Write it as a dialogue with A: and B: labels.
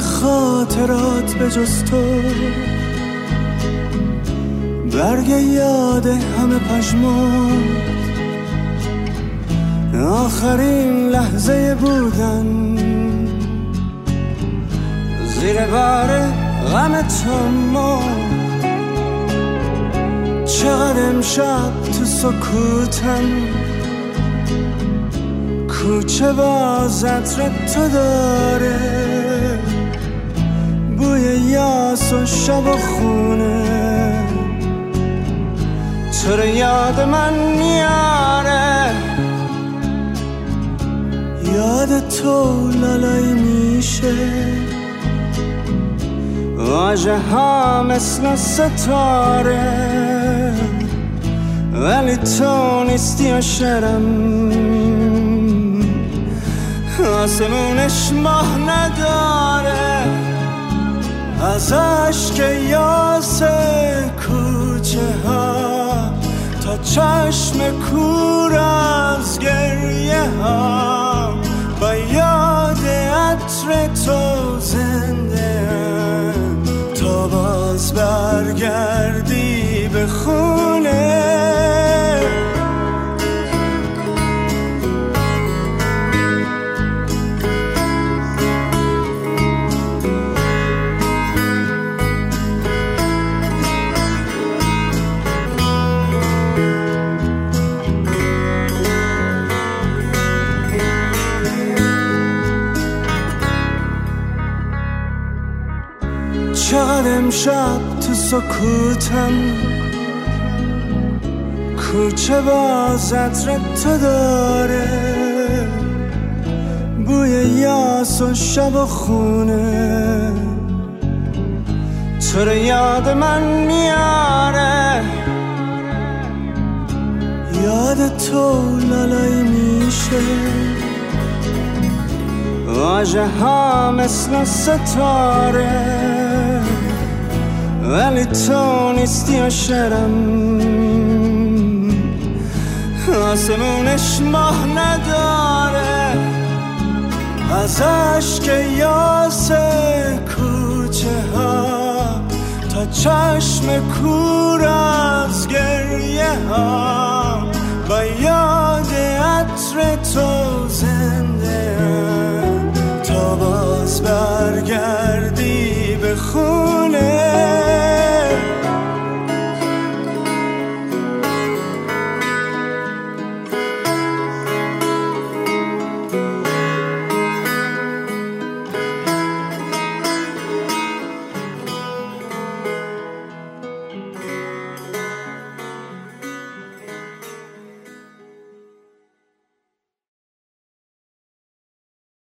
A: خاطرات به جز تو. برگ یاد همه پشمان آخرین لحظه بودن. زیر بار غم ما چقدر امشب تو سکوتم. کوچه با زطر تو داره. یاس و شب و خونه. تو یاد من میاره؟ یاد تو لالایی میشه. واجه ها مثل ستاره. ولی تو نیستی و شرم آسمونش ماه نداره از عشق یاس کوچه ها تا چشم کور از گریه ها با یاد عطر تو زنده تا باز برگردی به خونه چقدر امشب تو سکوتم. کوچه با زطر تو داره. بوی یاس و شب و خونه. تو رو یاد من میاره. یاد تو لالایی میشه. واجه ها مثل ستاره. ولی تو نیستی و شرم آسمونش ماه نداره. از عشق یاس کوچه ها تا چشم کور از گریه ها. با یاد عطر تو زنده تا باز برگردی به خونه